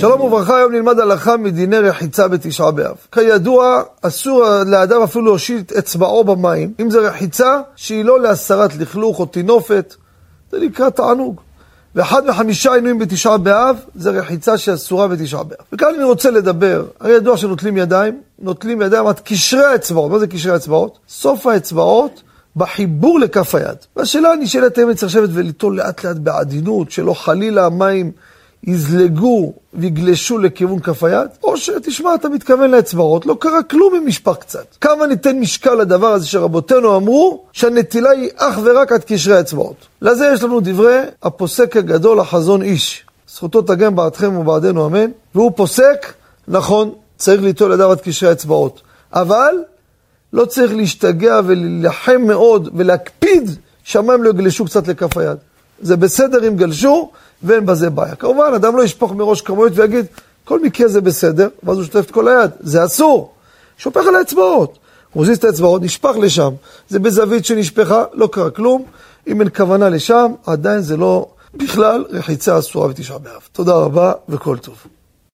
שלום וברכה, היום נלמד הלכה מדיני רחיצה בתשעה באב. כידוע, אסור לאדם אפילו להושיט אצבעו במים, אם זה רחיצה שהיא לא להסרת לכלוך או טינופת, זה נקרא תענוג. ואחד מחמישה עינויים בתשעה באב זה רחיצה שאסורה בתשעה באב. וכאן אני רוצה לדבר, הרי ידוע שנוטלים ידיים, נוטלים ידיים עד קשרי האצבעות. מה זה קשרי האצבעות? סוף האצבעות בחיבור לכף היד. והשאלה הנשאלת האם צריך לשבת וליטול לאט לאט בעדינות, שלא חלילה המים יזלגו ויגלשו לכיוון כף היד, או שתשמע, אתה מתכוון לאצבעות, לא קרה כלום אם נשפך קצת. כמה ניתן משקל לדבר הזה שרבותינו אמרו, שהנטילה היא אך ורק עד קשרי האצבעות. לזה יש לנו דברי הפוסק הגדול, החזון איש. זכותו תגן בעדכם ובעדנו אמן. והוא פוסק, נכון, צריך ליטול ידיו עד קשרי האצבעות. אבל לא צריך להשתגע ולהילחם מאוד ולהקפיד שהמים לא יגלשו קצת לכף היד. זה בסדר אם גלשו, ואין בזה בעיה. כמובן, אדם לא ישפוך מראש כמויות ויגיד, כל מקרה זה בסדר, ואז הוא שוטף את כל היד. זה אסור. שופך על האצבעות. הוא מזיז את האצבעות, נשפך לשם. זה בזווית שנשפכה, לא קרה כלום. אם אין כוונה לשם, עדיין זה לא בכלל רחיצה אסורה בתשעה באב. תודה רבה וכל טוב.